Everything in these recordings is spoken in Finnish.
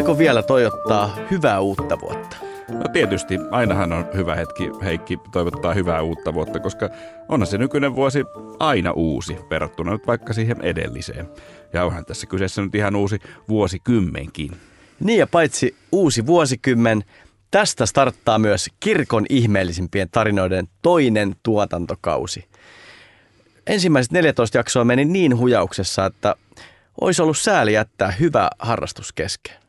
Voiko vielä toivottaa hyvää uutta vuotta? No tietysti, ainahan on hyvä hetki Heikki toivottaa hyvää uutta vuotta, koska onhan se nykyinen vuosi aina uusi verrattuna nyt vaikka siihen edelliseen. Ja onhan tässä kyseessä nyt ihan uusi vuosikymmenkin. Niin ja paitsi uusi vuosikymmen, tästä starttaa myös kirkon ihmeellisimpien tarinoiden toinen tuotantokausi. Ensimmäiset 14 jaksoa meni niin hujauksessa, että olisi ollut sääli jättää hyvä harrastus kesken.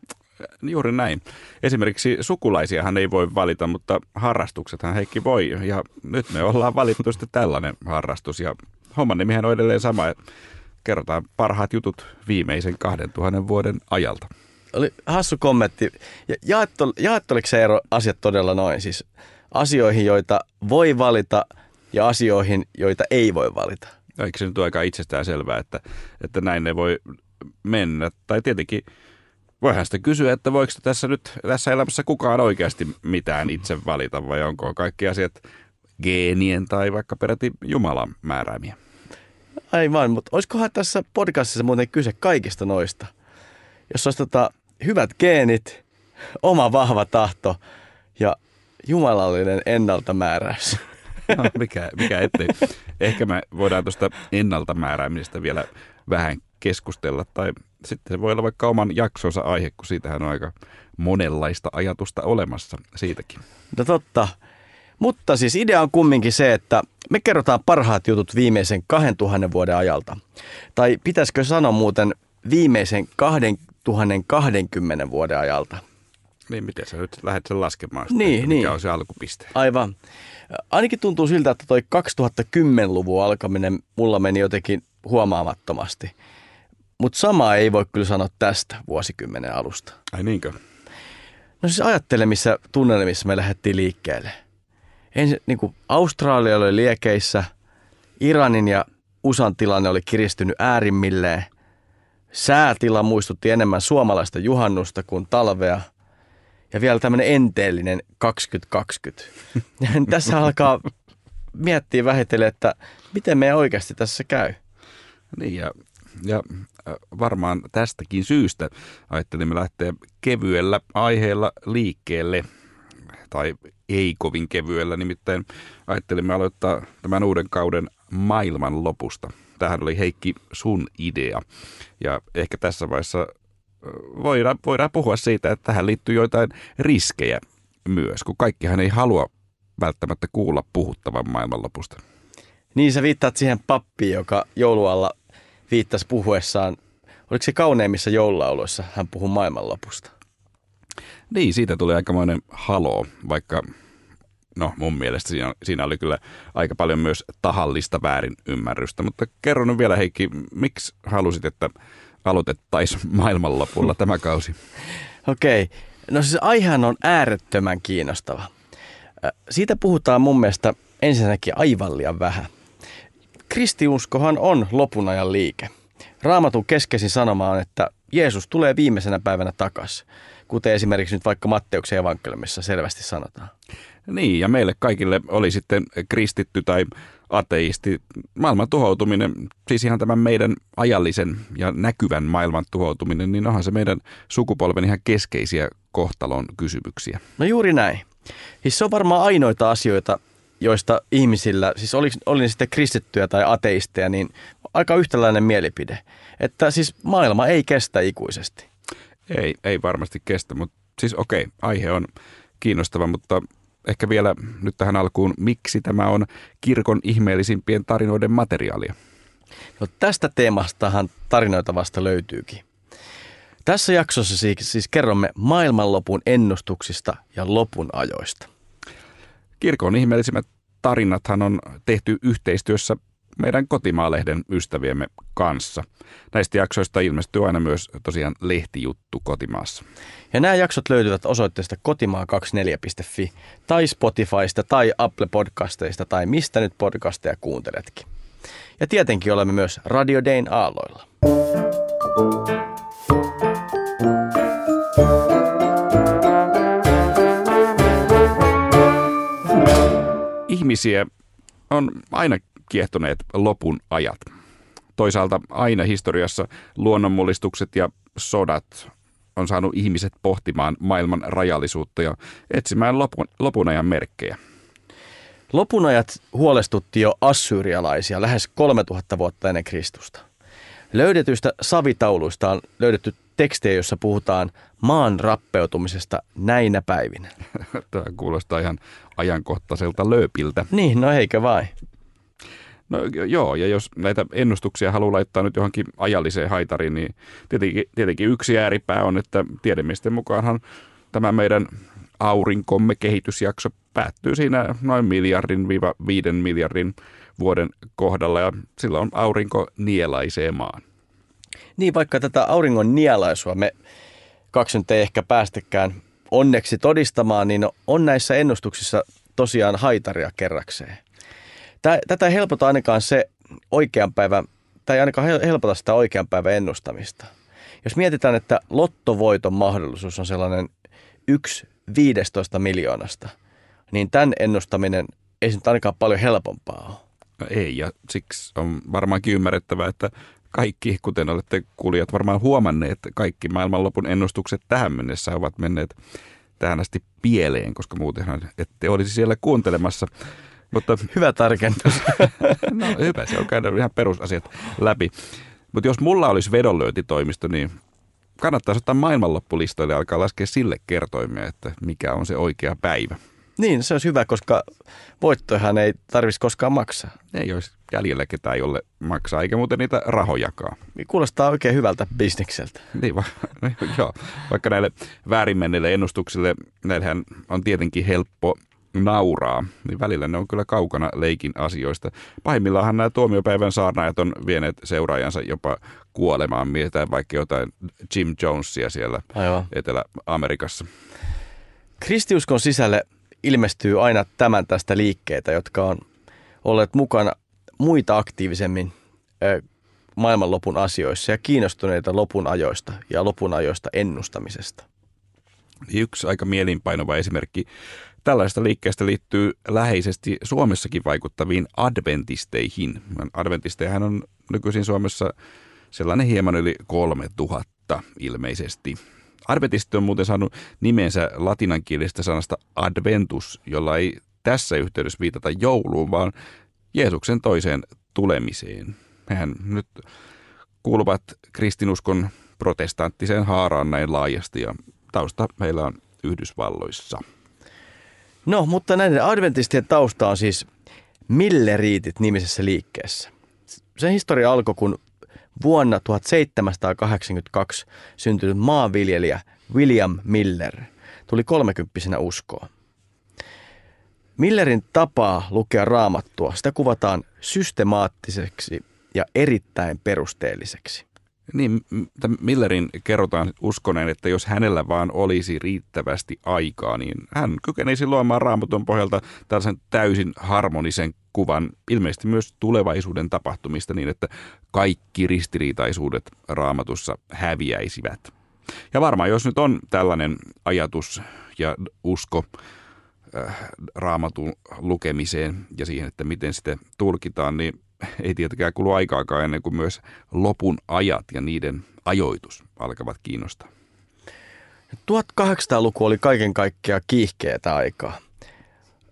Juuri näin. Esimerkiksi sukulaisiahan ei voi valita, mutta harrastuksethan Heikki voi. Ja nyt me ollaan valittu sitten tällainen harrastus. Ja homman nimihän on edelleen sama. Kerrotaan parhaat jutut viimeisen 2000 vuoden ajalta. Oli hassu kommentti. Ja jaetto, jaetteliko se ero asiat todella noin? Siis asioihin, joita voi valita ja asioihin, joita ei voi valita. Eikö se nyt ole aika itsestään selvää, että, että näin ne voi mennä? Tai tietenkin voihan sitä kysyä, että voiko tässä nyt tässä elämässä kukaan oikeasti mitään itse valita vai onko kaikki asiat geenien tai vaikka peräti Jumalan määräämiä? Aivan, mutta olisikohan tässä podcastissa muuten kyse kaikista noista? Jos olisi tota, hyvät geenit, oma vahva tahto ja jumalallinen ennaltamääräys. No, mikä, mikä ettei. Ehkä me voidaan tuosta ennaltamääräämisestä vielä vähän keskustella. Tai sitten se voi olla vaikka oman jaksonsa aihe, kun siitähän on aika monenlaista ajatusta olemassa siitäkin. No totta. Mutta siis idea on kumminkin se, että me kerrotaan parhaat jutut viimeisen 2000 vuoden ajalta. Tai pitäisikö sanoa muuten viimeisen 2020 vuoden ajalta. Niin, miten sä nyt lähdet sen laskemaan? Sitten, niin, mikä niin. on se alkupiste? Aivan. Ainakin tuntuu siltä, että toi 2010-luvun alkaminen mulla meni jotenkin huomaamattomasti. Mutta sama ei voi kyllä sanoa tästä vuosikymmenen alusta. Ai niinkö? No siis ajattele, missä tunnelmissa me lähdettiin liikkeelle. Ensin niin kuin Australia oli liekeissä, Iranin ja USAn tilanne oli kiristynyt äärimmilleen. Säätila muistutti enemmän suomalaista juhannusta kuin talvea. Ja vielä tämmöinen enteellinen 2020. Tässä alkaa miettiä vähitellen, että miten me oikeasti tässä käy. Niin ja, ja varmaan tästäkin syystä ajattelimme lähteä kevyellä aiheella liikkeelle tai ei kovin kevyellä, nimittäin ajattelimme aloittaa tämän uuden kauden maailman lopusta. Tähän oli Heikki sun idea ja ehkä tässä vaiheessa äh, voidaan, voidaan puhua siitä, että tähän liittyy joitain riskejä myös, kun kaikkihan ei halua välttämättä kuulla puhuttavan maailmanlopusta. Niin sä viittaat siihen pappiin, joka joulualla viittasi puhuessaan, oliko se kauneimmissa joululauluissa, hän puhui maailmanlopusta. Niin, siitä tuli aikamoinen halo, vaikka no mun mielestä siinä, siinä oli kyllä aika paljon myös tahallista väärin ymmärrystä. Mutta kerro nyt vielä Heikki, miksi halusit, että aloitettaisiin maailmanlopulla tämä kausi? Okei, okay. no siis aihehan on äärettömän kiinnostava. Siitä puhutaan mun mielestä ensinnäkin aivan liian vähän. Kristiuskohan on lopun ajan liike. Raamatun keskeisin sanoma on, että Jeesus tulee viimeisenä päivänä takaisin, kuten esimerkiksi nyt vaikka Matteuksen evankeliumissa selvästi sanotaan. Niin, ja meille kaikille oli sitten kristitty tai ateisti. Maailman tuhoutuminen, siis ihan tämän meidän ajallisen ja näkyvän maailman tuhoutuminen, niin onhan se meidän sukupolven ihan keskeisiä kohtalon kysymyksiä. No juuri näin. Siis se on varmaan ainoita asioita, joista ihmisillä, siis oli, oli ne sitten kristittyjä tai ateisteja, niin aika yhtäläinen mielipide. Että siis maailma ei kestä ikuisesti. Ei, ei varmasti kestä, mutta siis okei, aihe on kiinnostava, mutta ehkä vielä nyt tähän alkuun, miksi tämä on kirkon ihmeellisimpien tarinoiden materiaalia? No tästä teemastahan tarinoita vasta löytyykin. Tässä jaksossa siis, siis kerromme maailmanlopun ennustuksista ja lopun ajoista. Kirkon ihmeellisimmät tarinathan on tehty yhteistyössä meidän kotimaalehden ystäviemme kanssa. Näistä jaksoista ilmestyy aina myös tosiaan lehtijuttu kotimaassa. Ja nämä jaksot löytyvät osoitteesta kotimaa24.fi tai Spotifysta tai Apple Podcasteista tai mistä nyt podcasteja kuunteletkin. Ja tietenkin olemme myös Radio Dayn aalloilla. Ihmisiä on aina kiehtoneet lopun ajat. Toisaalta aina historiassa luonnonmullistukset ja sodat on saanut ihmiset pohtimaan maailman rajallisuutta ja etsimään lopun, lopun ajan merkkejä. Lopunajat huolestutti jo assyrialaisia lähes 3000 vuotta ennen Kristusta. Löydetyistä savitauluista on löydetty tekstejä, jossa puhutaan maan rappeutumisesta näinä päivinä. Tämä kuulostaa ihan ajankohtaiselta lööpiltä. Niin, no eikö vai? No joo, ja jos näitä ennustuksia haluaa laittaa nyt johonkin ajalliseen haitariin, niin tietenkin, tietenkin yksi ääripää on, että tiedemiesten mukaanhan tämä meidän aurinkomme kehitysjakso päättyy siinä noin miljardin viiva viiden miljardin vuoden kohdalla ja silloin aurinko nielaisee maan. Niin, vaikka tätä auringon nielaisua me kaksi nyt ei ehkä päästekään onneksi todistamaan, niin on näissä ennustuksissa tosiaan haitaria kerrakseen. Tätä ei helpota ainakaan se oikean päivän, tai ainakaan helpota sitä oikean päivän ennustamista. Jos mietitään, että lottovoiton mahdollisuus on sellainen yksi 15 miljoonasta, niin tämän ennustaminen ei se nyt ainakaan paljon helpompaa ole. No ei, ja siksi on varmaankin ymmärrettävää, että kaikki, kuten olette kuulijat varmaan huomanneet, kaikki maailmanlopun ennustukset tähän mennessä ovat menneet tähän asti pieleen, koska muutenhan ette olisi siellä kuuntelemassa. Mutta, hyvä tarkennus. no hyvä, se on käydä ihan perusasiat läpi. Mutta jos mulla olisi vedonlyöntitoimisto, niin kannattaa ottaa maailmanloppulistoille ja alkaa laskea sille kertoimia, että mikä on se oikea päivä. Niin, se olisi hyvä, koska voittoihan ei tarvitsisi koskaan maksaa. Ei olisi jäljellä ketään, jolle maksaa, eikä muuten niitä rahojakaan. Kuulostaa oikein hyvältä bisnekseltä. Niin, va- joo. vaikka näille väärin menneille ennustuksille, näillähän on tietenkin helppo nauraa, niin välillä ne on kyllä kaukana leikin asioista. Pahimmillaan nämä tuomiopäivän saarnaajat on vieneet seuraajansa jopa kuolemaan, mietitään vaikka jotain Jim Jonesia siellä Aivan. Etelä-Amerikassa. Kristiuskon sisälle ilmestyy aina tämän tästä liikkeitä, jotka on olleet mukana muita aktiivisemmin maailmanlopun asioissa ja kiinnostuneita lopun ajoista ja lopun ajoista ennustamisesta. Yksi aika mielinpainova esimerkki tällaista liikkeestä liittyy läheisesti Suomessakin vaikuttaviin adventisteihin. Adventisteihän on nykyisin Suomessa sellainen hieman yli 3000 ilmeisesti. Adventisti on muuten saanut nimensä latinankielisestä sanasta adventus, jolla ei tässä yhteydessä viitata jouluun, vaan Jeesuksen toiseen tulemiseen. Hehän nyt kuuluvat kristinuskon protestanttiseen haaraan näin laajasti ja tausta meillä on Yhdysvalloissa. No, mutta näiden adventistien tausta on siis Milleriitit nimisessä liikkeessä. Se historia alkoi, kun vuonna 1782 syntynyt maanviljelijä William Miller tuli kolmekymppisenä uskoon. Millerin tapaa lukea raamattua, sitä kuvataan systemaattiseksi ja erittäin perusteelliseksi. Niin, Millerin kerrotaan uskoneen, että jos hänellä vaan olisi riittävästi aikaa, niin hän kykenisi luomaan raamatun pohjalta tällaisen täysin harmonisen kuvan, ilmeisesti myös tulevaisuuden tapahtumista niin, että kaikki ristiriitaisuudet raamatussa häviäisivät. Ja varmaan jos nyt on tällainen ajatus ja usko äh, raamatun lukemiseen ja siihen, että miten sitä tulkitaan, niin ei tietenkään kulu aikaakaan ennen kuin myös lopun ajat ja niiden ajoitus alkavat kiinnostaa. 1800-luku oli kaiken kaikkiaan kiihkeätä aikaa.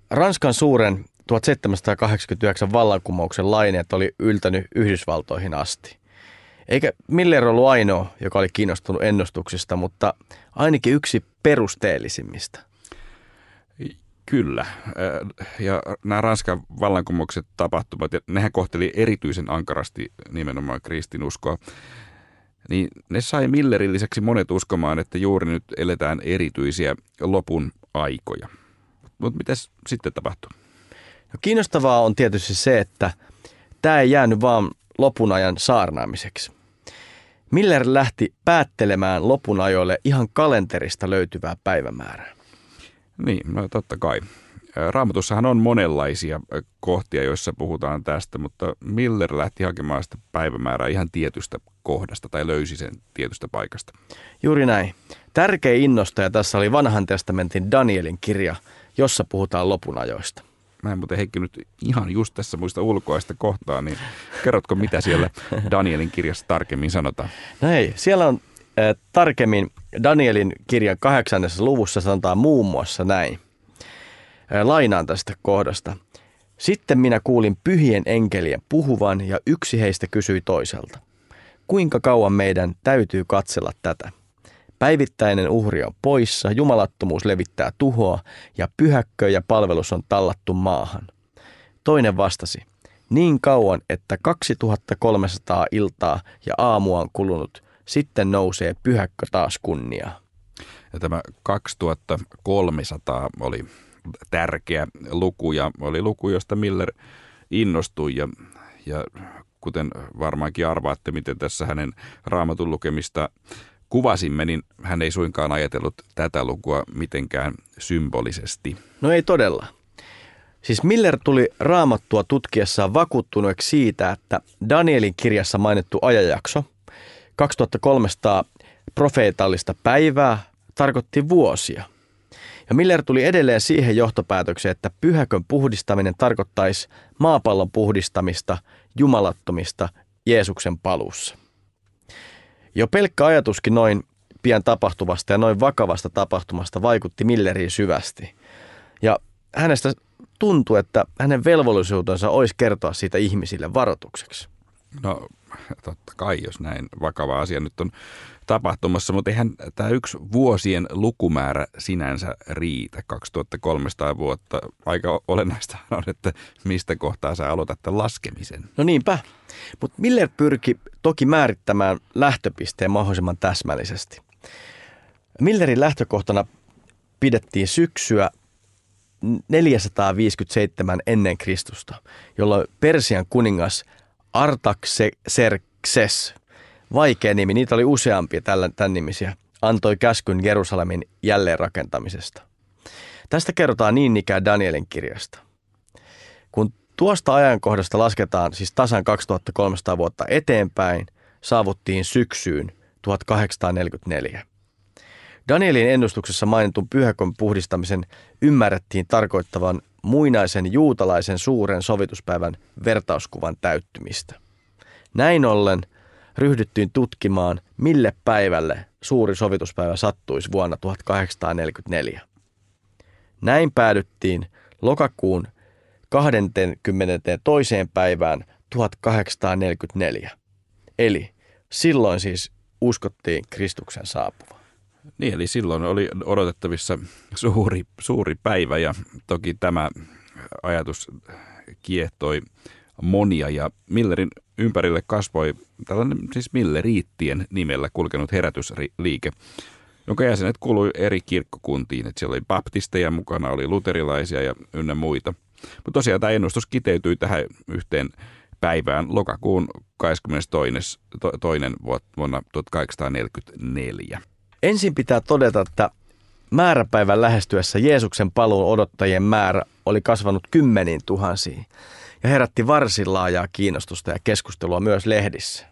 Ranskan suuren 1789 vallankumouksen laineet oli yltänyt Yhdysvaltoihin asti. Eikä Miller ollut ainoa, joka oli kiinnostunut ennustuksista, mutta ainakin yksi perusteellisimmista. Kyllä. Ja nämä Ranskan vallankumoukset tapahtumat, ja nehän kohteli erityisen ankarasti nimenomaan kristinuskoa, niin ne sai Millerin lisäksi monet uskomaan, että juuri nyt eletään erityisiä lopun aikoja. Mutta mitä sitten tapahtuu? No kiinnostavaa on tietysti se, että tämä ei jäänyt vaan lopun ajan saarnaamiseksi. Miller lähti päättelemään lopun ajoille ihan kalenterista löytyvää päivämäärää. Niin, no totta kai. Raamatussahan on monenlaisia kohtia, joissa puhutaan tästä, mutta Miller lähti hakemaan sitä päivämäärää ihan tietystä kohdasta tai löysi sen tietystä paikasta. Juuri näin. Tärkein innostaja tässä oli vanhan testamentin Danielin kirja, jossa puhutaan lopunajoista. Mä en muuten Heikki nyt ihan just tässä muista ulkoista kohtaa, niin kerrotko mitä siellä Danielin kirjassa tarkemmin sanotaan? No ei, siellä on tarkemmin Danielin kirjan kahdeksannessa luvussa sanotaan muun muassa näin. Lainaan tästä kohdasta. Sitten minä kuulin pyhien enkelien puhuvan ja yksi heistä kysyi toiselta. Kuinka kauan meidän täytyy katsella tätä? Päivittäinen uhri on poissa, jumalattomuus levittää tuhoa ja pyhäkkö ja palvelus on tallattu maahan. Toinen vastasi, niin kauan, että 2300 iltaa ja aamua on kulunut, sitten nousee pyhäkkö taas kunniaa. Ja tämä 2300 oli tärkeä luku ja oli luku, josta Miller innostui ja, ja kuten varmaankin arvaatte, miten tässä hänen raamatun lukemista kuvasimme, niin hän ei suinkaan ajatellut tätä lukua mitenkään symbolisesti. No ei todella. Siis Miller tuli raamattua tutkiessaan vakuuttuneeksi siitä, että Danielin kirjassa mainittu ajanjakso, 2300 profeetallista päivää, tarkoitti vuosia. Ja Miller tuli edelleen siihen johtopäätökseen, että pyhäkön puhdistaminen tarkoittaisi maapallon puhdistamista jumalattomista Jeesuksen paluussa. Jo pelkkä ajatuskin noin pian tapahtuvasta ja noin vakavasta tapahtumasta vaikutti Milleriin syvästi. Ja hänestä tuntui, että hänen velvollisuutensa olisi kertoa siitä ihmisille varoitukseksi. No totta kai, jos näin vakava asia nyt on tapahtumassa, mutta eihän tämä yksi vuosien lukumäärä sinänsä riitä, 2300 vuotta. Aika olennaista on, että mistä kohtaa sä aloitat tämän laskemisen. No niinpä, mutta Miller pyrki toki määrittämään lähtöpisteen mahdollisimman täsmällisesti. Millerin lähtökohtana pidettiin syksyä 457 ennen Kristusta, jolloin Persian kuningas Artaxerxes, vaikea nimi, niitä oli useampia tämän nimisiä, antoi käskyn Jerusalemin jälleenrakentamisesta. Tästä kerrotaan niin ikään Danielin kirjasta. Kun tuosta ajankohdasta lasketaan siis tasan 2300 vuotta eteenpäin, saavuttiin syksyyn 1844. Danielin ennustuksessa mainitun pyhäkon puhdistamisen ymmärrettiin tarkoittavan muinaisen juutalaisen suuren sovituspäivän vertauskuvan täyttymistä. Näin ollen ryhdyttiin tutkimaan, mille päivälle suuri sovituspäivä sattuisi vuonna 1844. Näin päädyttiin lokakuun 22. päivään 1844. Eli silloin siis uskottiin Kristuksen saapuvan. Niin, eli silloin oli odotettavissa suuri, suuri päivä ja toki tämä ajatus kiehtoi monia ja Millerin ympärille kasvoi tällainen siis Milleriittien nimellä kulkenut herätysliike, jonka jäsenet kuului eri kirkkokuntiin. Että siellä oli baptisteja mukana, oli luterilaisia ja ynnä muita. Mutta tosiaan tämä ennustus kiteytyi tähän yhteen päivään lokakuun 22. toinen vuonna 1844. Ensin pitää todeta, että määräpäivän lähestyessä Jeesuksen paluun odottajien määrä oli kasvanut kymmeniin tuhansiin ja herätti varsin laajaa kiinnostusta ja keskustelua myös lehdissä.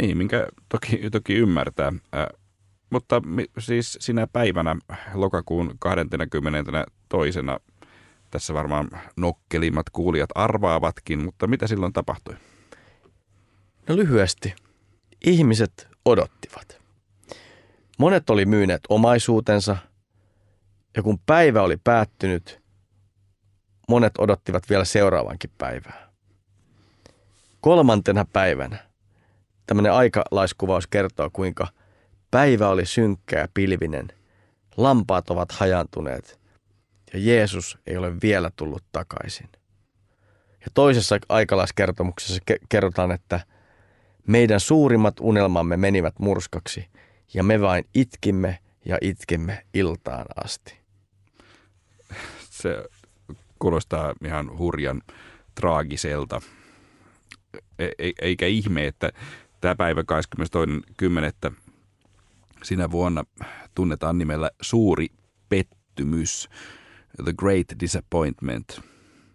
Niin, minkä toki, toki ymmärtää. Äh, mutta siis sinä päivänä lokakuun 22. tässä varmaan nokkelimmat kuulijat arvaavatkin, mutta mitä silloin tapahtui? No lyhyesti. Ihmiset odottivat. Monet oli myyneet omaisuutensa ja kun päivä oli päättynyt, monet odottivat vielä seuraavankin päivää. Kolmantena päivänä tämmöinen aikalaiskuvaus kertoo, kuinka päivä oli synkkä ja pilvinen, lampaat ovat hajantuneet ja Jeesus ei ole vielä tullut takaisin. Ja toisessa aikalaiskertomuksessa kerrotaan, että meidän suurimmat unelmamme menivät murskaksi ja me vain itkimme ja itkimme iltaan asti. Se kuulostaa ihan hurjan traagiselta. E, e- eikä ihme, että tämä päivä 22.10. sinä vuonna tunnetaan nimellä suuri pettymys, The Great Disappointment.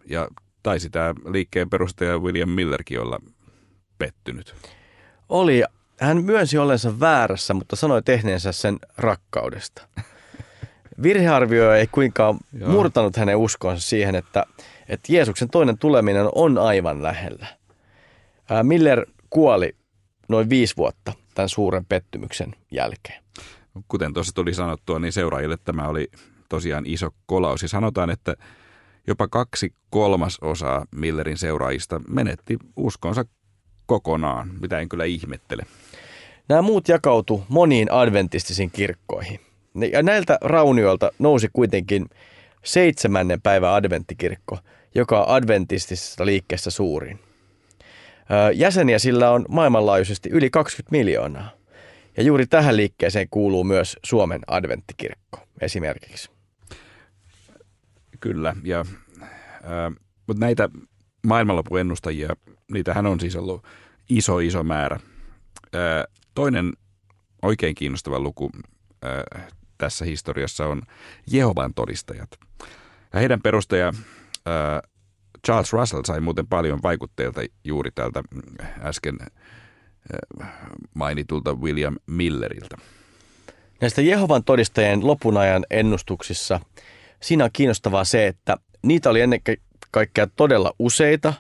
Ja taisi tämä liikkeen perustaja William Millerkin olla pettynyt. Oli. Hän myönsi ollensa väärässä, mutta sanoi tehneensä sen rakkaudesta. Virhearvio ei kuinkaan Joo. murtanut hänen uskonsa siihen, että, että Jeesuksen toinen tuleminen on aivan lähellä. Miller kuoli noin viisi vuotta tämän suuren pettymyksen jälkeen. Kuten tuossa tuli sanottua, niin seuraajille tämä oli tosiaan iso kolaus. Ja sanotaan, että jopa kaksi kolmasosaa Millerin seuraajista menetti uskonsa kokonaan, mitä en kyllä ihmettele. Nämä muut jakautu moniin adventistisiin kirkkoihin. Ja näiltä raunioilta nousi kuitenkin seitsemännen päivän adventtikirkko, joka on adventistisesta liikkeestä suurin. Jäseniä sillä on maailmanlaajuisesti yli 20 miljoonaa. Ja juuri tähän liikkeeseen kuuluu myös Suomen adventtikirkko esimerkiksi. Kyllä, ja, äh, mutta näitä maailmanlopuennustajia, niitähän on siis ollut iso, iso määrä. Äh, toinen oikein kiinnostava luku äh, tässä historiassa on Jehovan todistajat. Ja heidän perustaja äh, Charles Russell sai muuten paljon vaikutteilta juuri tältä äsken äh, mainitulta William Milleriltä. Näistä Jehovan todistajien lopun ajan ennustuksissa siinä on kiinnostavaa se, että niitä oli ennen kaikkea todella useita,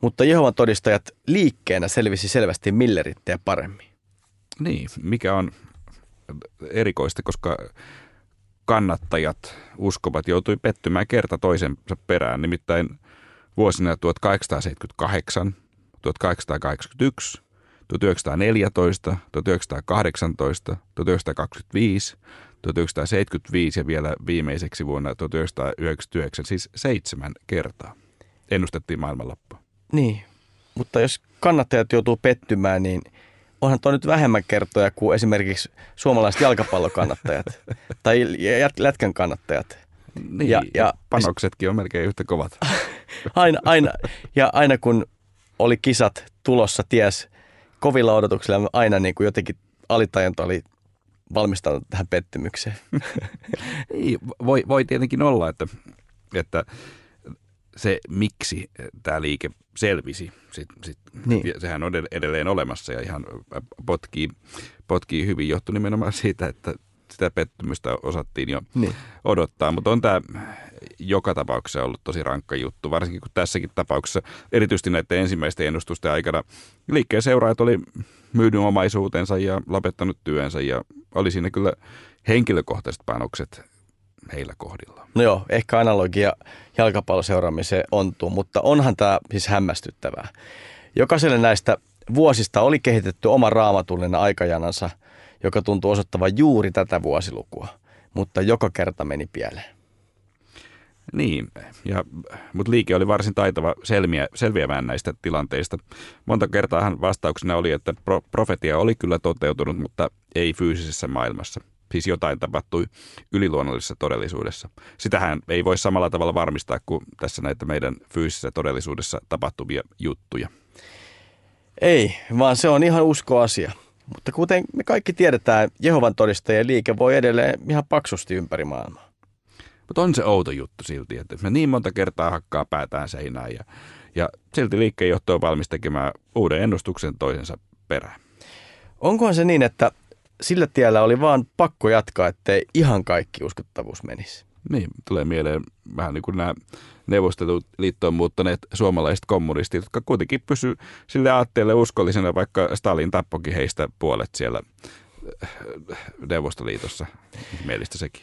mutta Jehovan todistajat liikkeenä selvisi selvästi Millerittejä paremmin. Niin, mikä on erikoista, koska kannattajat, uskovat, joutui pettymään kerta toisensa perään. Nimittäin vuosina 1878, 1881, 1914, 1918, 1925, 1975 ja vielä viimeiseksi vuonna 1999, siis seitsemän kertaa ennustettiin maailmanloppua. Niin, mutta jos kannattajat joutuu pettymään, niin onhan tuo nyt vähemmän kertoja kuin esimerkiksi suomalaiset jalkapallokannattajat tai lätkän kannattajat. Niin, ja, ja panoksetkin on melkein yhtä kovat. aina, aina, ja aina kun oli kisat tulossa, ties kovilla odotuksilla aina niin kuin jotenkin alitajunta oli valmistautunut tähän pettymykseen. niin, voi, voi tietenkin olla, että, että se miksi tämä liike selvisi, sit, sit, niin. sehän on edelleen olemassa ja ihan potkii, potkii hyvin, johtui nimenomaan siitä, että sitä pettymystä osattiin jo niin. odottaa, mutta on tämä joka tapauksessa ollut tosi rankka juttu, varsinkin kun tässäkin tapauksessa, erityisesti näiden ensimmäisten ennustusten aikana, liikkeen seuraajat oli myynyt omaisuutensa ja lopettanut työnsä ja oli siinä kyllä henkilökohtaiset panokset heillä kohdilla. No joo, ehkä analogia jalkapalloseuraamiseen ontuu, mutta onhan tämä siis hämmästyttävää. Jokaiselle näistä vuosista oli kehitetty oma raamatullinen aikajanansa, joka tuntuu osoittavan juuri tätä vuosilukua, mutta joka kerta meni pieleen. Niin, ja, mutta liike oli varsin taitava selviä, selviämään näistä tilanteista. Monta kertaa vastauksena oli, että pro, profetia oli kyllä toteutunut, mutta ei fyysisessä maailmassa. Siis jotain tapahtui yliluonnollisessa todellisuudessa. Sitähän ei voi samalla tavalla varmistaa kuin tässä näitä meidän fyysisessä todellisuudessa tapahtuvia juttuja. Ei, vaan se on ihan uskoasia. Mutta kuten me kaikki tiedetään, Jehovan todistajien liike voi edelleen ihan paksusti ympäri maailmaa. Mutta on se outo juttu silti, että me niin monta kertaa hakkaa päätään seinään ja, ja silti liikkeenjohto on valmis tekemään uuden ennustuksen toisensa perään. Onkohan se niin, että sillä tiellä oli vaan pakko jatkaa, ettei ihan kaikki uskottavuus menisi? Niin, tulee mieleen vähän niin kuin nämä Neuvostoliittoon muuttaneet suomalaiset kommunistit, jotka kuitenkin pysy sille aatteelle uskollisena, vaikka Stalin tappokin heistä puolet siellä äh, Neuvostoliitossa. Mielistä sekin.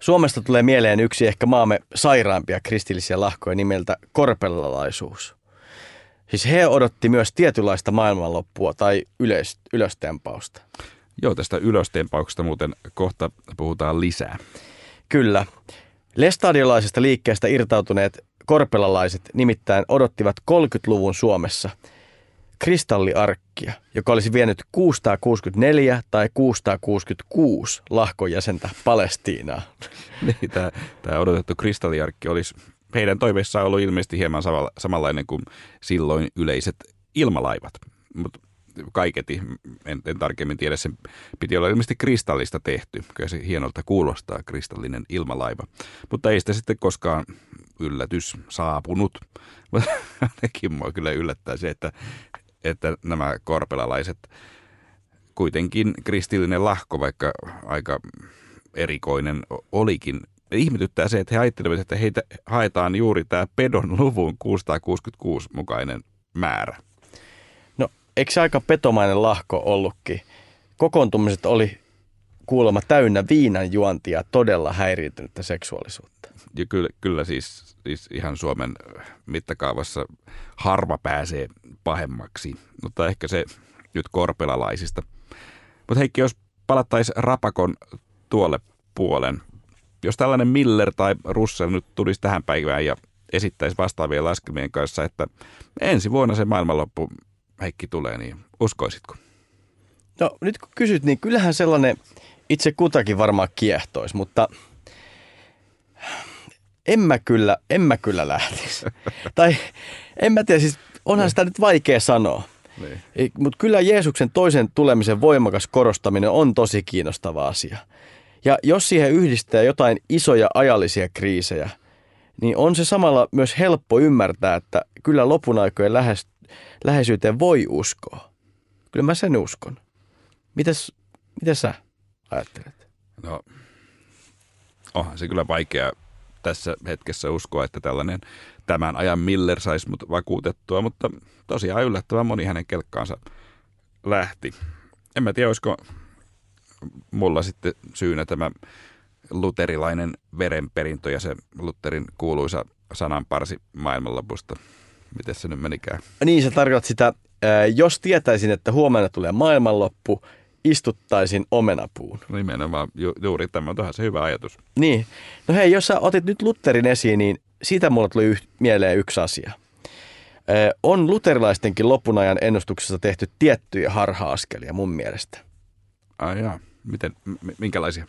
Suomesta tulee mieleen yksi ehkä maamme sairaampia kristillisiä lahkoja nimeltä korpellalaisuus. Siis he odotti myös tietynlaista maailmanloppua tai ylös, ylöstempausta. Joo, tästä ylöstempauksesta muuten kohta puhutaan lisää. Kyllä. Lestadiolaisesta liikkeestä irtautuneet korpelalaiset nimittäin odottivat 30-luvun Suomessa kristalliarkkia, joka olisi vienyt 664 tai 666 lahkojäsentä Palestiinaa. Niin, tämä, tämä odotettu kristalliarkki olisi heidän toiveissaan ollut ilmeisesti hieman samanlainen kuin silloin yleiset ilmalaivat. Mutta kaiketi, en, en tarkemmin tiedä, sen piti olla ilmeisesti kristallista tehty. Kyllä se hienolta kuulostaa, kristallinen ilmalaiva. Mutta ei sitä sitten koskaan yllätys saapunut. Nekin mua kyllä yllättää se, että, että nämä korpelalaiset kuitenkin kristillinen lahko, vaikka aika erikoinen olikin, ihmetyttää se, että he ajattelevat, että heitä haetaan juuri tämä pedon luvun 666 mukainen määrä. No eikö se aika petomainen lahko ollutkin? Kokoontumiset oli kuulemma täynnä viinan juontia todella häiriintynyttä seksuaalisuutta. Ja kyllä, kyllä siis, siis ihan Suomen mittakaavassa harva pääsee pahemmaksi, mutta ehkä se nyt korpelalaisista. Mutta Heikki, jos palattaisiin Rapakon tuolle puolen, jos tällainen Miller tai Russell nyt tulisi tähän päivään ja esittäisi vastaavien laskelmien kanssa, että ensi vuonna se maailmanloppu Heikki tulee, niin uskoisitko? No nyt kun kysyt, niin kyllähän sellainen itse kutakin varmaan kiehtoisi, mutta en mä kyllä, en mä kyllä lähtisi. tai en mä tiedä, siis onhan sitä nyt vaikea sanoa. Niin. Mutta kyllä Jeesuksen toisen tulemisen voimakas korostaminen on tosi kiinnostava asia. Ja jos siihen yhdistää jotain isoja ajallisia kriisejä, niin on se samalla myös helppo ymmärtää, että kyllä lopun aikojen lähes, läheisyyteen voi uskoa. Kyllä mä sen uskon. Mites, mites sä ajattelet? No, onhan se kyllä vaikea tässä hetkessä uskoa, että tällainen tämän ajan Miller saisi mut vakuutettua, mutta tosiaan yllättävän moni hänen kelkkaansa lähti. En mä tiedä, olisiko mulla sitten syynä tämä luterilainen verenperintö ja se Lutherin kuuluisa sananparsi maailmanlopusta. Miten se nyt menikään? Niin, se tarkoittaa sitä, jos tietäisin, että huomenna tulee maailmanloppu, istuttaisin omenapuun. Nimenomaan ju, juuri tämä on se hyvä ajatus. Niin. No hei, jos sä otit nyt Lutherin esiin, niin siitä mulle tuli yh- mieleen yksi asia. Ö, on luterilaistenkin lopun ajan ennustuksessa tehty tiettyjä harha-askelia mun mielestä. Ai jaa. Miten, m- minkälaisia?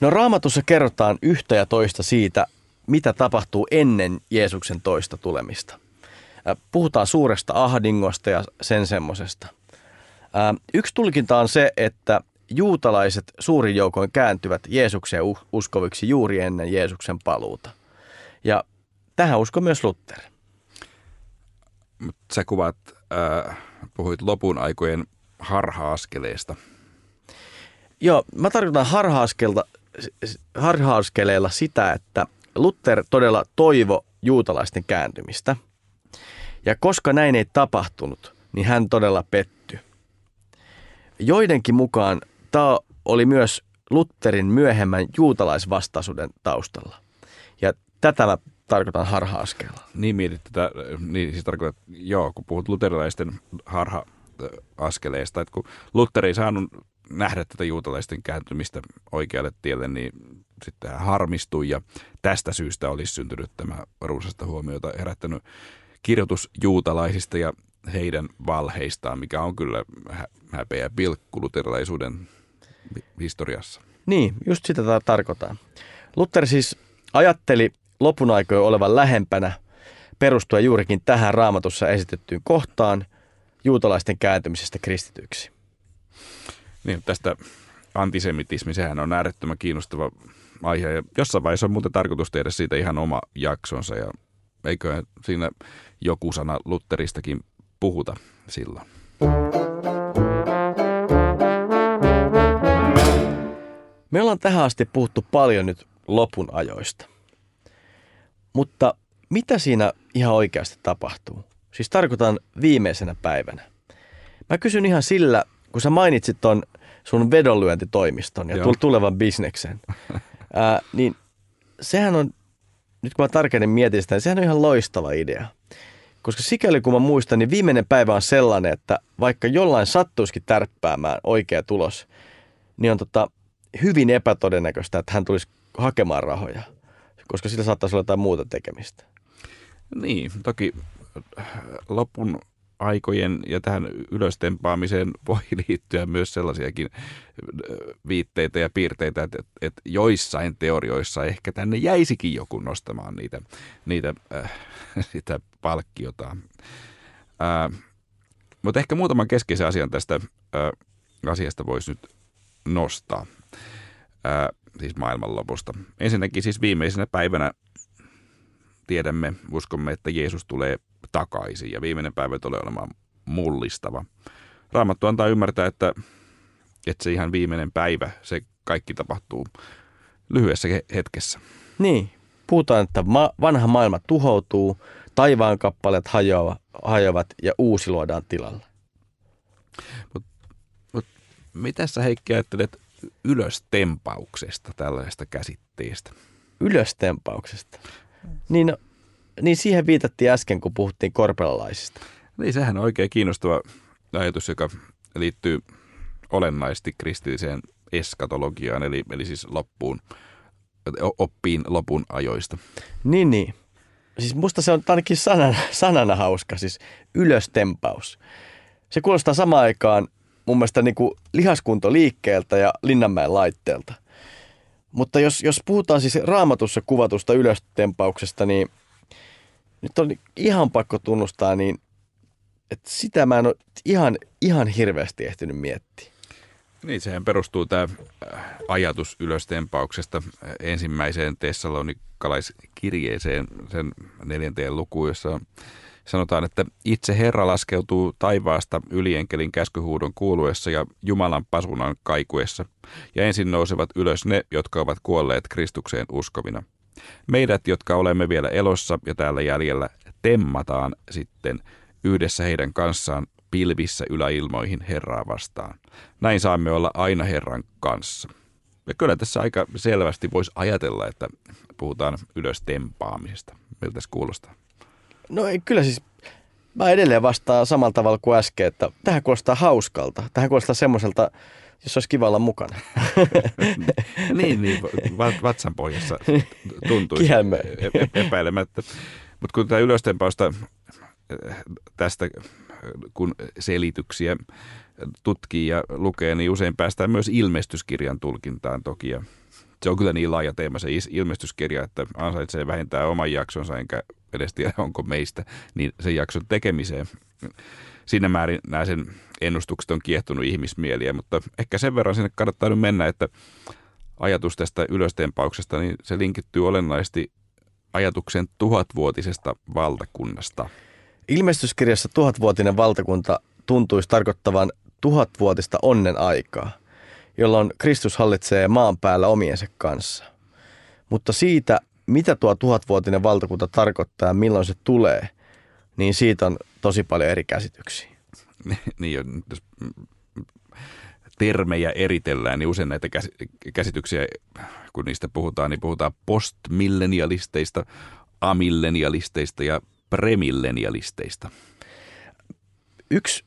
No raamatussa kerrotaan yhtä ja toista siitä, mitä tapahtuu ennen Jeesuksen toista tulemista. Puhutaan suuresta ahdingosta ja sen semmosesta. Yksi tulkinta on se, että juutalaiset suurin joukoin kääntyvät Jeesukseen uskoviksi juuri ennen Jeesuksen paluuta. Ja tähän usko myös Luther. Sä kuvat, äh, puhuit lopun aikojen harha-askeleesta. Joo, mä tarkoitan harha-askelta, harha-askeleella sitä, että Luther todella toivo juutalaisten kääntymistä. Ja koska näin ei tapahtunut, niin hän todella pettyi. Joidenkin mukaan tämä oli myös Lutherin myöhemmän juutalaisvastaisuuden taustalla. Ja tätä mä tarkoitan harha-askelella. Niin mietit tätä, niin siis tarkoitat, joo, kun puhut luterilaisten harha-askeleista, että kun Luther ei saanut nähdä tätä juutalaisten kääntymistä oikealle tielle, niin sitten hän harmistui ja tästä syystä olisi syntynyt tämä ruusasta huomiota herättänyt kirjoitus juutalaisista ja heidän valheistaan, mikä on kyllä häpeä pilkku luterilaisuuden historiassa. Niin, just sitä tarkoitan. Luther siis ajatteli lopun aikojen olevan lähempänä perustua juurikin tähän raamatussa esitettyyn kohtaan juutalaisten kääntymisestä kristityksi. Niin, tästä antisemitismi, sehän on äärettömän kiinnostava aihe. Ja jossain vaiheessa on muuten tarkoitus tehdä siitä ihan oma jaksonsa ja eikö siinä joku sana Lutteristakin puhuta silloin. Me ollaan tähän asti puhuttu paljon nyt lopun ajoista. Mutta mitä siinä ihan oikeasti tapahtuu? Siis tarkoitan viimeisenä päivänä. Mä kysyn ihan sillä, kun sä mainitsit ton sun vedonlyöntitoimiston ja Joo. tulevan bisneksen, ää, niin sehän on, nyt kun mä tarkemmin mietin sitä, niin sehän on ihan loistava idea. Koska sikäli kun mä muistan, niin viimeinen päivä on sellainen, että vaikka jollain sattuisikin tärppäämään oikea tulos, niin on tota hyvin epätodennäköistä, että hän tulisi hakemaan rahoja, koska sillä saattaisi olla jotain muuta tekemistä. Niin, toki lopun aikojen ja tähän ylöstempaamiseen voi liittyä myös sellaisiakin viitteitä ja piirteitä, että, että joissain teorioissa ehkä tänne jäisikin joku nostamaan niitä, niitä äh, sitä palkkiota. Äh, mutta ehkä muutaman keskeisen asian tästä äh, asiasta voisi nyt nostaa, äh, siis maailmanlopusta. Ensinnäkin siis viimeisenä päivänä tiedämme, uskomme, että Jeesus tulee takaisin ja viimeinen päivä tulee olemaan mullistava. Raamattu antaa ymmärtää, että, että se ihan viimeinen päivä, se kaikki tapahtuu lyhyessä hetkessä. Niin, puhutaan, että ma- vanha maailma tuhoutuu, taivaan kappaleet hajoavat, hajoavat ja uusi luodaan tilalla. Mut, mut, mitä sä Heikki ajattelet ylöstempauksesta, tällaisesta käsitteestä? Ylöstempauksesta? Niin, no, niin siihen viitattiin äsken, kun puhuttiin korpelalaisista. Niin, sehän on oikein kiinnostava ajatus, joka liittyy olennaisesti kristilliseen eskatologiaan, eli, eli siis loppuun, oppiin lopun ajoista. Niin, niin. Siis musta se on ainakin sanana, sanana hauska, siis ylöstempaus. Se kuulostaa samaan aikaan mun mielestä niin kuin lihaskunto liikkeeltä ja Linnanmäen laitteelta. Mutta jos, jos puhutaan siis raamatussa kuvatusta ylöstempauksesta, niin nyt on ihan pakko tunnustaa, niin että sitä mä en ole ihan, ihan hirveästi ehtinyt miettiä. Niin, sehän perustuu tämä äh, ajatus ylöstempauksesta ensimmäiseen tessalonikalaiskirjeeseen, sen neljänteen lukuun, jossa sanotaan, että itse Herra laskeutuu taivaasta ylienkelin käskyhuudon kuuluessa ja Jumalan pasunan kaikuessa, ja ensin nousevat ylös ne, jotka ovat kuolleet Kristukseen uskovina. Meidät, jotka olemme vielä elossa ja täällä jäljellä, temmataan sitten yhdessä heidän kanssaan pilvissä yläilmoihin Herraa vastaan. Näin saamme olla aina Herran kanssa. Ja kyllä tässä aika selvästi voisi ajatella, että puhutaan ylös tempaamisesta. Miltä se kuulostaa? No ei, kyllä siis mä edelleen vastaan samalla tavalla kuin äsken, että tähän kuulostaa hauskalta. Tähän kuulostaa semmoiselta, jos olisi kiva olla mukana. niin, niin, vatsan pohjassa tuntuu epäilemättä. Mutta kun tämä ylöstempausta tästä kun selityksiä tutkii ja lukee, niin usein päästään myös ilmestyskirjan tulkintaan toki. Ja se on kyllä niin laaja teema se ilmestyskirja, että ansaitsee vähintää oman jaksonsa, enkä edes tiedä onko meistä, niin sen jakson tekemiseen. Siinä määrin nämä sen ennustukset on kiehtonut ihmismieliä, mutta ehkä sen verran sinne kannattaa nyt mennä, että ajatus tästä ylöstempauksesta, niin se linkittyy olennaisesti ajatuksen tuhatvuotisesta valtakunnasta – Ilmestyskirjassa tuhatvuotinen valtakunta tuntuisi tarkoittavan tuhatvuotista onnen aikaa, jolloin Kristus hallitsee maan päällä omiensa kanssa. Mutta siitä, mitä tuo tuhatvuotinen valtakunta tarkoittaa ja milloin se tulee, niin siitä on tosi paljon eri käsityksiä. niin, jos termejä eritellään, niin usein näitä käsityksiä, kun niistä puhutaan, niin puhutaan postmillenialisteista, amillenialisteista ja premillenialisteista? Yksi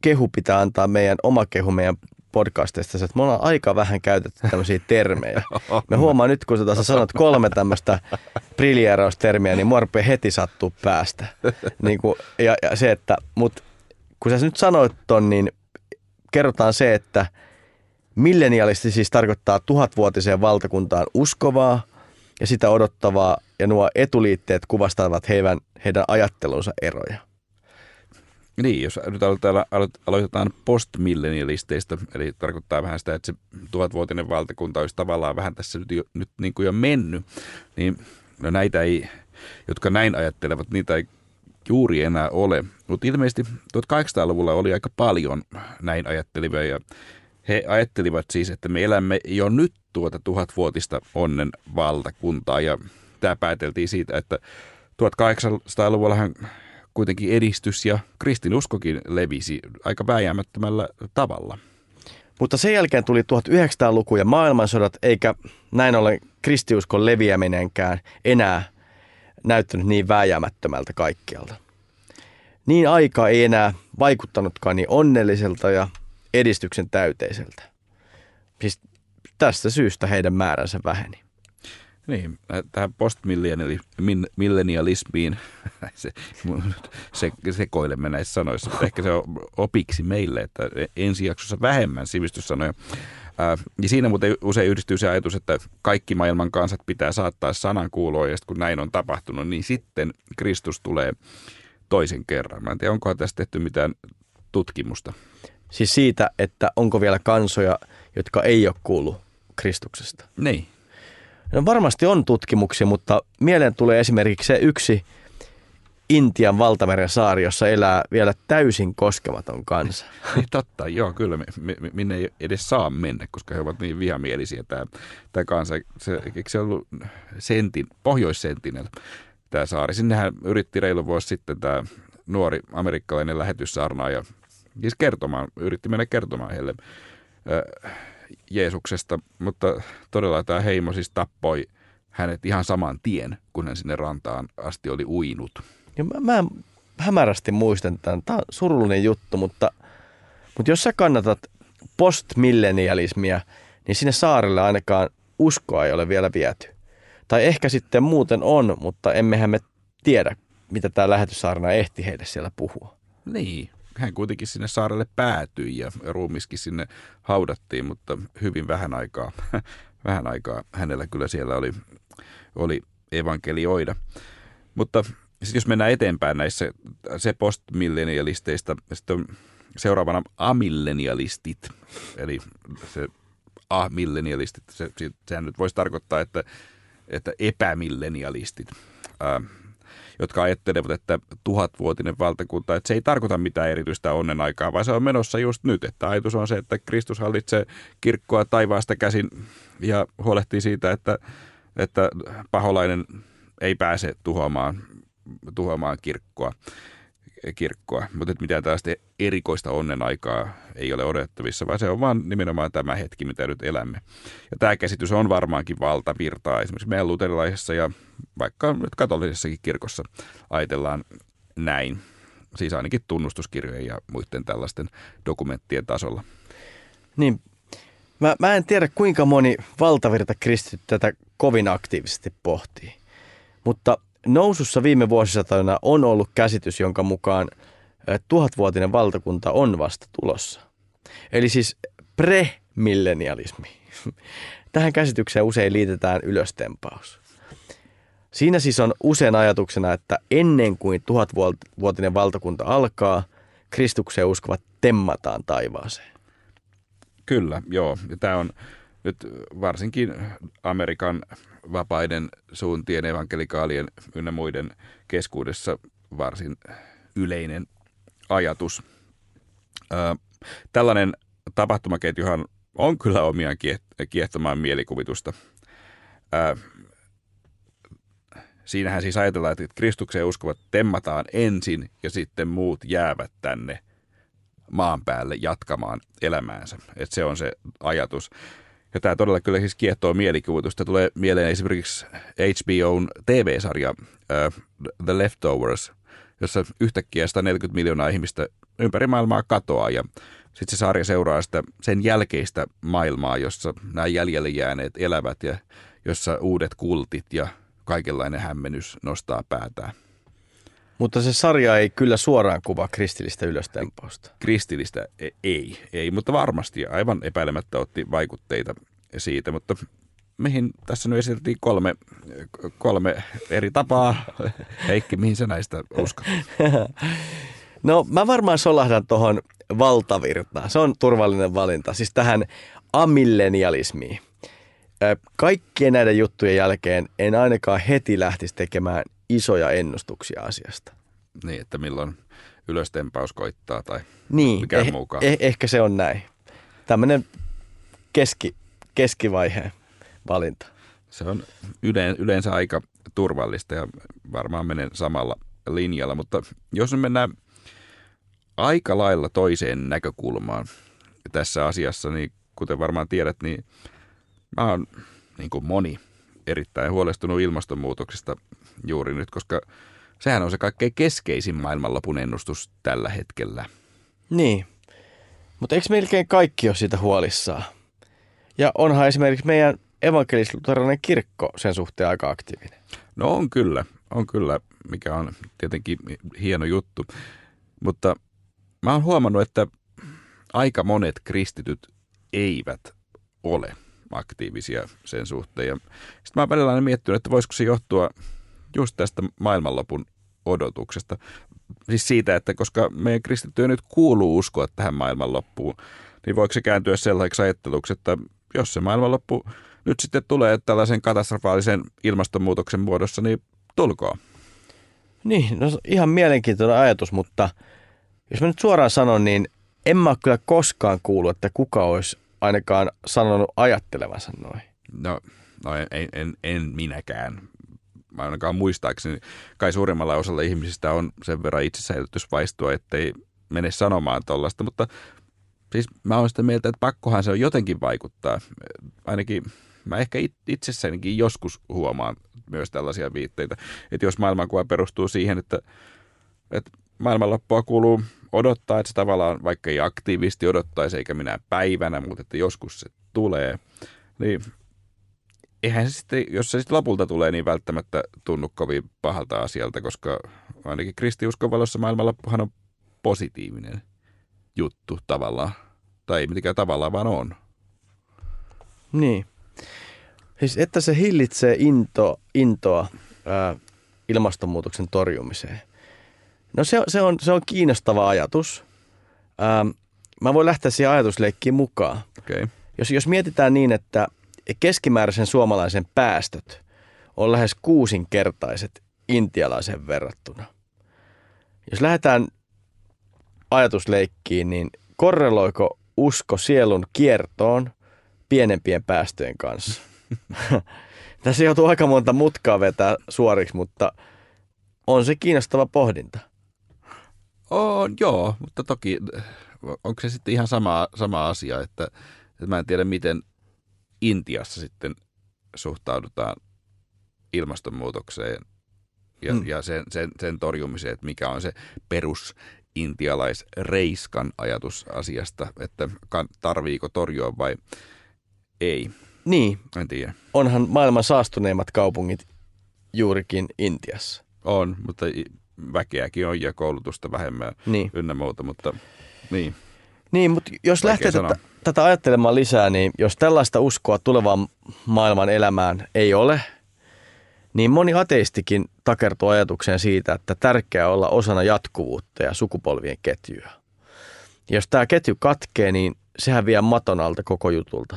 kehu pitää antaa meidän oma kehu meidän podcasteista, että me ollaan aika vähän käytetty tämmöisiä termejä. Me huomaan nyt, kun sä sanot kolme tämmöistä briljeeraustermiä, niin mua heti sattuu päästä. Niin kuin, ja, ja, se, että, mut kun sä nyt sanoit ton, niin kerrotaan se, että millenialisti siis tarkoittaa tuhatvuotiseen valtakuntaan uskovaa ja sitä odottavaa ja nuo etuliitteet kuvastavat heidän, heidän ajattelunsa eroja. Niin, jos nyt aloitetaan postmillenialisteista, eli tarkoittaa vähän sitä, että se tuhatvuotinen valtakunta olisi tavallaan vähän tässä nyt, jo, nyt niin kuin jo mennyt, niin no näitä ei, jotka näin ajattelevat, niitä ei juuri enää ole. Mutta ilmeisesti 1800-luvulla oli aika paljon näin ajattelivia ja he ajattelivat siis, että me elämme jo nyt tuota tuhatvuotista onnen valtakuntaa ja tämä pääteltiin siitä, että 1800-luvullahan kuitenkin edistys ja kristinuskokin levisi aika vääjäämättömällä tavalla. Mutta sen jälkeen tuli 1900-luku ja maailmansodat, eikä näin ollen kristiuskon leviäminenkään enää näyttänyt niin vääjäämättömältä kaikkialta. Niin aika ei enää vaikuttanutkaan niin onnelliselta ja edistyksen täyteiseltä. Siis tästä syystä heidän määränsä väheni. Niin, tähän postmillenialismiin, se, se, sekoilemme näissä sanoissa, ehkä se on opiksi meille, että ensi jaksossa vähemmän sivistyssanoja. ja siinä muuten usein yhdistyy se ajatus, että kaikki maailman kansat pitää saattaa sanan kuuloon, ja kun näin on tapahtunut, niin sitten Kristus tulee toisen kerran. Mä en tiedä, onkohan tästä tehty mitään tutkimusta. Siis siitä, että onko vielä kansoja, jotka ei ole kuullut Kristuksesta. Niin. No varmasti on tutkimuksia, mutta mieleen tulee esimerkiksi se yksi Intian valtameren saari, jossa elää vielä täysin koskematon kansa. Niin totta, joo, kyllä, minne ei edes saa mennä, koska he ovat niin vihamielisiä tämä, tämä kansa. Se, eikö se ollut sentin, pohjoissentinel, tämä saari. Sinnehän yritti reilu vuosi sitten tämä nuori amerikkalainen lähetyssaarnaaja siis kertomaan, yritti mennä kertomaan heille Jeesuksesta, mutta todella tämä heimo siis tappoi hänet ihan saman tien, kun hän sinne rantaan asti oli uinut. Ja mä, mä hämärästi muistan tämän. Tämä on surullinen juttu, mutta, mutta jos sä kannatat postmillenialismia, niin sinne saarelle ainakaan uskoa ei ole vielä viety. Tai ehkä sitten muuten on, mutta emmehän me tiedä, mitä tämä lähetyssaarna ehti heille siellä puhua. Niin, hän kuitenkin sinne saarelle päätyi ja ruumiskin sinne haudattiin, mutta hyvin vähän aikaa, vähän aikaa hänellä kyllä siellä oli, oli evankelioida. Mutta sitten jos mennään eteenpäin näissä se postmillenialisteista, sitten seuraavana amillenialistit, eli se amillenialistit, se, sehän nyt voisi tarkoittaa, että, että epämillenialistit, jotka ajattelevat, että tuhatvuotinen valtakunta, että se ei tarkoita mitään erityistä onnen aikaa, vaan se on menossa just nyt. Että ajatus on se, että Kristus hallitsee kirkkoa taivaasta käsin ja huolehtii siitä, että, että paholainen ei pääse tuhoamaan, tuhoamaan kirkkoa kirkkoa, mutta mitään tällaista erikoista onnen aikaa ei ole odotettavissa, vaan se on vaan nimenomaan tämä hetki, mitä nyt elämme. Ja tämä käsitys on varmaankin valtavirtaa. Esimerkiksi meidän luterilaisessa ja vaikka nyt katolisessakin kirkossa ajatellaan näin. Siis ainakin tunnustuskirjojen ja muiden tällaisten dokumenttien tasolla. Niin, mä, mä en tiedä kuinka moni valtavirta kristitty tätä kovin aktiivisesti pohtii. Mutta nousussa viime vuosisatoina on ollut käsitys, jonka mukaan tuhatvuotinen valtakunta on vasta tulossa. Eli siis premillenialismi. Tähän käsitykseen usein liitetään ylöstempaus. Siinä siis on usein ajatuksena, että ennen kuin tuhatvuotinen valtakunta alkaa, Kristukseen uskovat temmataan taivaaseen. Kyllä, joo. Tämä on nyt varsinkin Amerikan vapaiden suuntien evankelikaalien ynnä muiden keskuudessa varsin yleinen ajatus. tällainen tapahtumaketjuhan on kyllä omiaan kiehtomaan mielikuvitusta. siinähän siis ajatellaan, että Kristukseen uskovat temmataan ensin ja sitten muut jäävät tänne maan päälle jatkamaan elämäänsä. Et se on se ajatus. Ja tämä todella kyllä siis kiehtoo mielikuvitusta. Tulee mieleen esimerkiksi HBOn TV-sarja uh, The Leftovers, jossa yhtäkkiä 140 miljoonaa ihmistä ympäri maailmaa katoaa ja sitten se sarja seuraa sitä sen jälkeistä maailmaa, jossa nämä jäljelle jääneet elävät ja jossa uudet kultit ja kaikenlainen hämmennys nostaa päätään. Mutta se sarja ei kyllä suoraan kuvaa kristillistä ylöstempausta. Kristillistä e- ei, ei, mutta varmasti aivan epäilemättä otti vaikutteita siitä, mutta mihin tässä nyt esitettiin kolme, kolme eri tapaa. Heikki, mihin sä näistä uskot? No mä varmaan solahdan tuohon valtavirtaan. Se on turvallinen valinta. Siis tähän amillenialismiin. Kaikkien näiden juttujen jälkeen en ainakaan heti lähtisi tekemään isoja ennustuksia asiasta. Niin, että milloin ylöstempaus koittaa tai niin, mikä eh, muukaan. Eh, ehkä se on näin. Tämmöinen keski, keskivaiheen valinta. Se on yleensä aika turvallista ja varmaan menen samalla linjalla, mutta jos me mennään aika lailla toiseen näkökulmaan tässä asiassa, niin kuten varmaan tiedät, niin mä oon niin kuin moni erittäin huolestunut ilmastonmuutoksesta juuri nyt, koska sehän on se kaikkein keskeisin maailmanlopun ennustus tällä hetkellä. Niin, mutta eikö melkein kaikki ole siitä huolissaan? Ja onhan esimerkiksi meidän evankelis-luterilainen kirkko sen suhteen aika aktiivinen. No on kyllä, on kyllä, mikä on tietenkin hieno juttu. Mutta mä oon huomannut, että aika monet kristityt eivät ole aktiivisia sen suhteen. sitten mä oon välillä miettinyt, että voisiko se johtua just tästä maailmanlopun odotuksesta. Siis siitä, että koska meidän kristittyjä nyt kuuluu uskoa tähän maailmanloppuun, niin voiko se kääntyä sellaiseksi ajatteluksi, että jos se maailmanloppu nyt sitten tulee tällaisen katastrofaalisen ilmastonmuutoksen muodossa, niin tulkoon. Niin, no ihan mielenkiintoinen ajatus, mutta jos mä nyt suoraan sanon, niin en mä kyllä koskaan kuullut, että kuka olisi ainakaan sanonut ajattelevansa noin. No, no en, en, en minäkään. ainakaan muistaakseni, kai suurimmalla osalla ihmisistä on sen verran itsesäilytysvaistoa, ettei mene sanomaan tuollaista, mutta siis mä oon sitä mieltä, että pakkohan se on jotenkin vaikuttaa. Ainakin mä ehkä itsessänikin joskus huomaan myös tällaisia viitteitä, että jos maailmankuva perustuu siihen, että, että maailmanloppua kuuluu odottaa, että se tavallaan vaikka ei aktiivisesti odottaisi eikä minä päivänä, mutta että joskus se tulee, niin eihän se sitten, jos se sitten lopulta tulee, niin välttämättä tunnu kovin pahalta asialta, koska ainakin kristiuskon valossa maailmanloppuhan on positiivinen juttu tavallaan. Tai ei mitenkään tavallaan, vaan on. Niin. Siis että se hillitsee into, intoa ää, ilmastonmuutoksen torjumiseen. No se, se, on, se on kiinnostava ajatus. Ää, mä voin lähteä siihen ajatusleikkiin mukaan. Okay. Jos, jos mietitään niin, että keskimääräisen suomalaisen päästöt on lähes kuusinkertaiset intialaisen verrattuna. Jos lähdetään ajatusleikkiin, niin korreloiko usko sielun kiertoon pienempien päästöjen kanssa? Tässä joutuu aika monta mutkaa vetää suoriksi, mutta on se kiinnostava pohdinta. On, joo, mutta toki onko se sitten ihan sama, sama asia, että, että mä en tiedä miten Intiassa sitten suhtaudutaan ilmastonmuutokseen ja, mm. ja sen, sen, sen torjumiseen, että mikä on se perus intialaisreiskan ajatus asiasta, että tarviiko torjua vai ei. Niin. En tiedä. Onhan maailman saastuneimmat kaupungit juurikin Intiassa. On, mutta väkeäkin on ja koulutusta vähemmän niin. ynnä muuta, mutta niin. Niin, mutta jos lähtee tätä, tätä ajattelemaan lisää, niin jos tällaista uskoa tulevaan maailman elämään ei ole, niin moni ateistikin takertuu ajatukseen siitä, että tärkeää olla osana jatkuvuutta ja sukupolvien ketjua. Ja jos tämä ketju katkee, niin sehän vie maton alta koko jutulta.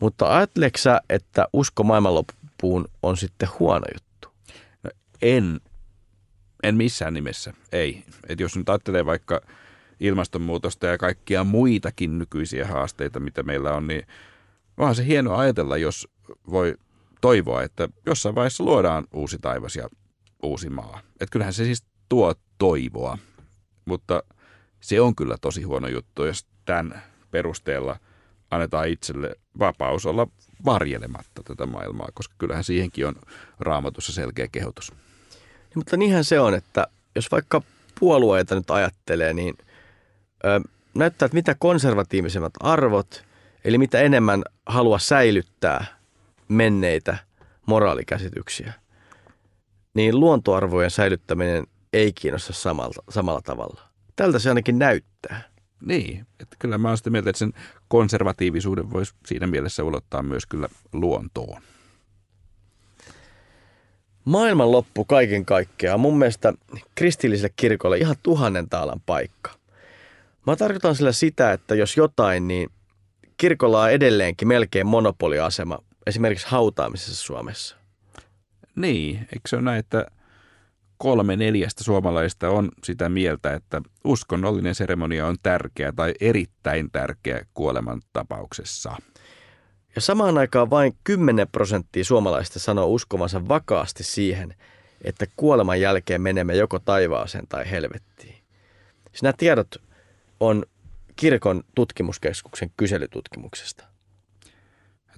Mutta ajatteleksä, että usko maailmanloppuun on sitten huono juttu? No, en, en missään nimessä, ei. Et jos nyt ajattelee vaikka ilmastonmuutosta ja kaikkia muitakin nykyisiä haasteita, mitä meillä on, niin onhan se hieno ajatella, jos voi toivoa, että jossain vaiheessa luodaan uusi taivas ja uusi maa. Että kyllähän se siis tuo toivoa, mutta se on kyllä tosi huono juttu, jos tämän perusteella annetaan itselle vapaus olla varjelematta tätä maailmaa, koska kyllähän siihenkin on raamatussa selkeä kehotus. Niin, mutta niinhän se on, että jos vaikka puolueita nyt ajattelee, niin ö, näyttää, että mitä konservatiivisemmat arvot, eli mitä enemmän halua säilyttää menneitä moraalikäsityksiä, niin luontoarvojen säilyttäminen ei kiinnosta samalla, samalla tavalla. Tältä se ainakin näyttää. Niin, että kyllä mä oon sitä mieltä, että sen konservatiivisuuden voisi siinä mielessä ulottaa myös kyllä luontoon. Maailmanloppu kaiken kaikkiaan mun mielestä kristilliselle kirkolle ihan tuhannen taalan paikka. Mä tarkoitan sillä sitä, että jos jotain, niin kirkolla on edelleenkin melkein monopoliasema esimerkiksi hautaamisessa Suomessa. Niin, eikö se ole näin, että kolme neljästä suomalaista on sitä mieltä, että uskonnollinen seremonia on tärkeä tai erittäin tärkeä kuoleman tapauksessa. Ja samaan aikaan vain 10 prosenttia suomalaista sanoo uskovansa vakaasti siihen, että kuoleman jälkeen menemme joko taivaaseen tai helvettiin. Siis nämä tiedot on kirkon tutkimuskeskuksen kyselytutkimuksesta.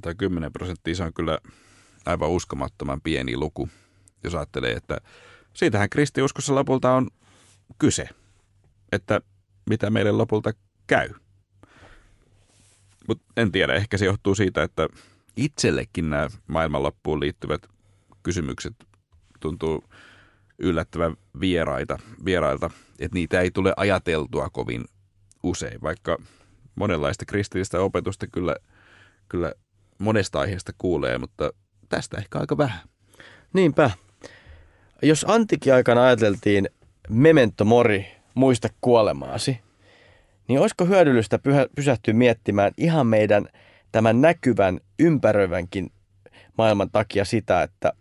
Tämä 10 prosenttia se on kyllä aivan uskomattoman pieni luku, jos ajattelee, että siitähän kristiuskossa lopulta on kyse, että mitä meille lopulta käy. Mutta en tiedä, ehkä se johtuu siitä, että itsellekin nämä maailmanloppuun liittyvät kysymykset tuntuu yllättävän vieraita, vierailta, että niitä ei tule ajateltua kovin usein, vaikka monenlaista kristillistä opetusta kyllä, kyllä monesta aiheesta kuulee, mutta tästä ehkä aika vähän. Niinpä. Jos antiikin aikana ajateltiin memento mori, muista kuolemaasi, niin olisiko hyödyllistä pysähtyä miettimään ihan meidän tämän näkyvän, ympäröivänkin maailman takia sitä, että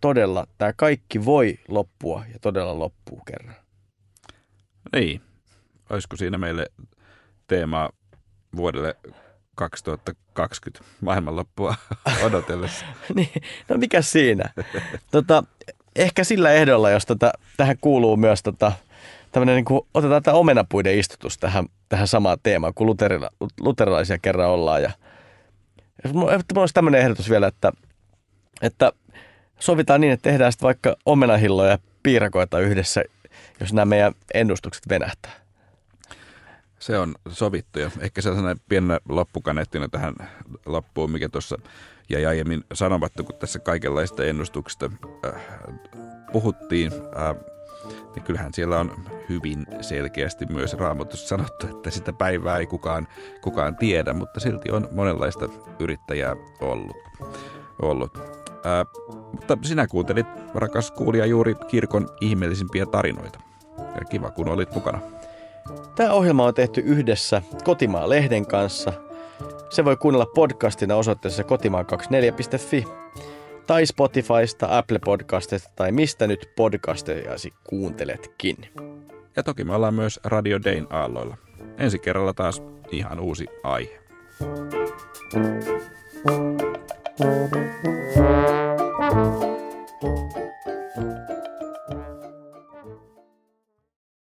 todella tämä kaikki voi loppua ja todella loppuu kerran. Niin. Olisiko siinä meille teema vuodelle 2020 maailmanloppua odotellessa. niin, no mikä siinä? tota, ehkä sillä ehdolla, jos tota, tähän kuuluu myös tota, tämmöinen, niin kuin, otetaan tämä omenapuiden istutus tähän, tähän samaan teemaan, kun luterila, luterilaisia kerran ollaan. Ja, mulla olisi tämmöinen ehdotus vielä, että, että sovitaan niin, että tehdään sitten vaikka omenahilloja ja piirakoita yhdessä, jos nämä meidän ennustukset venähtää. Se on sovittu ja ehkä sellainen pieni loppukaneettina tähän loppuun, mikä tuossa jäi aiemmin sanomatta, kun tässä kaikenlaista ennustuksista äh, puhuttiin. Äh, niin kyllähän siellä on hyvin selkeästi myös raamatussa sanottu, että sitä päivää ei kukaan, kukaan tiedä, mutta silti on monenlaista yrittäjää ollut. ollut. Ää, mutta sinä kuuntelit, rakas kuulija, juuri kirkon ihmeellisimpiä tarinoita. Ja kiva, kun olit mukana. Tämä ohjelma on tehty yhdessä Kotimaan-lehden kanssa. Se voi kuunnella podcastina osoitteessa kotimaan24.fi tai Spotifysta, Apple Podcastista tai mistä nyt podcastejasi kuunteletkin. Ja toki me ollaan myös Radio Dayn aalloilla. Ensi kerralla taas ihan uusi aihe.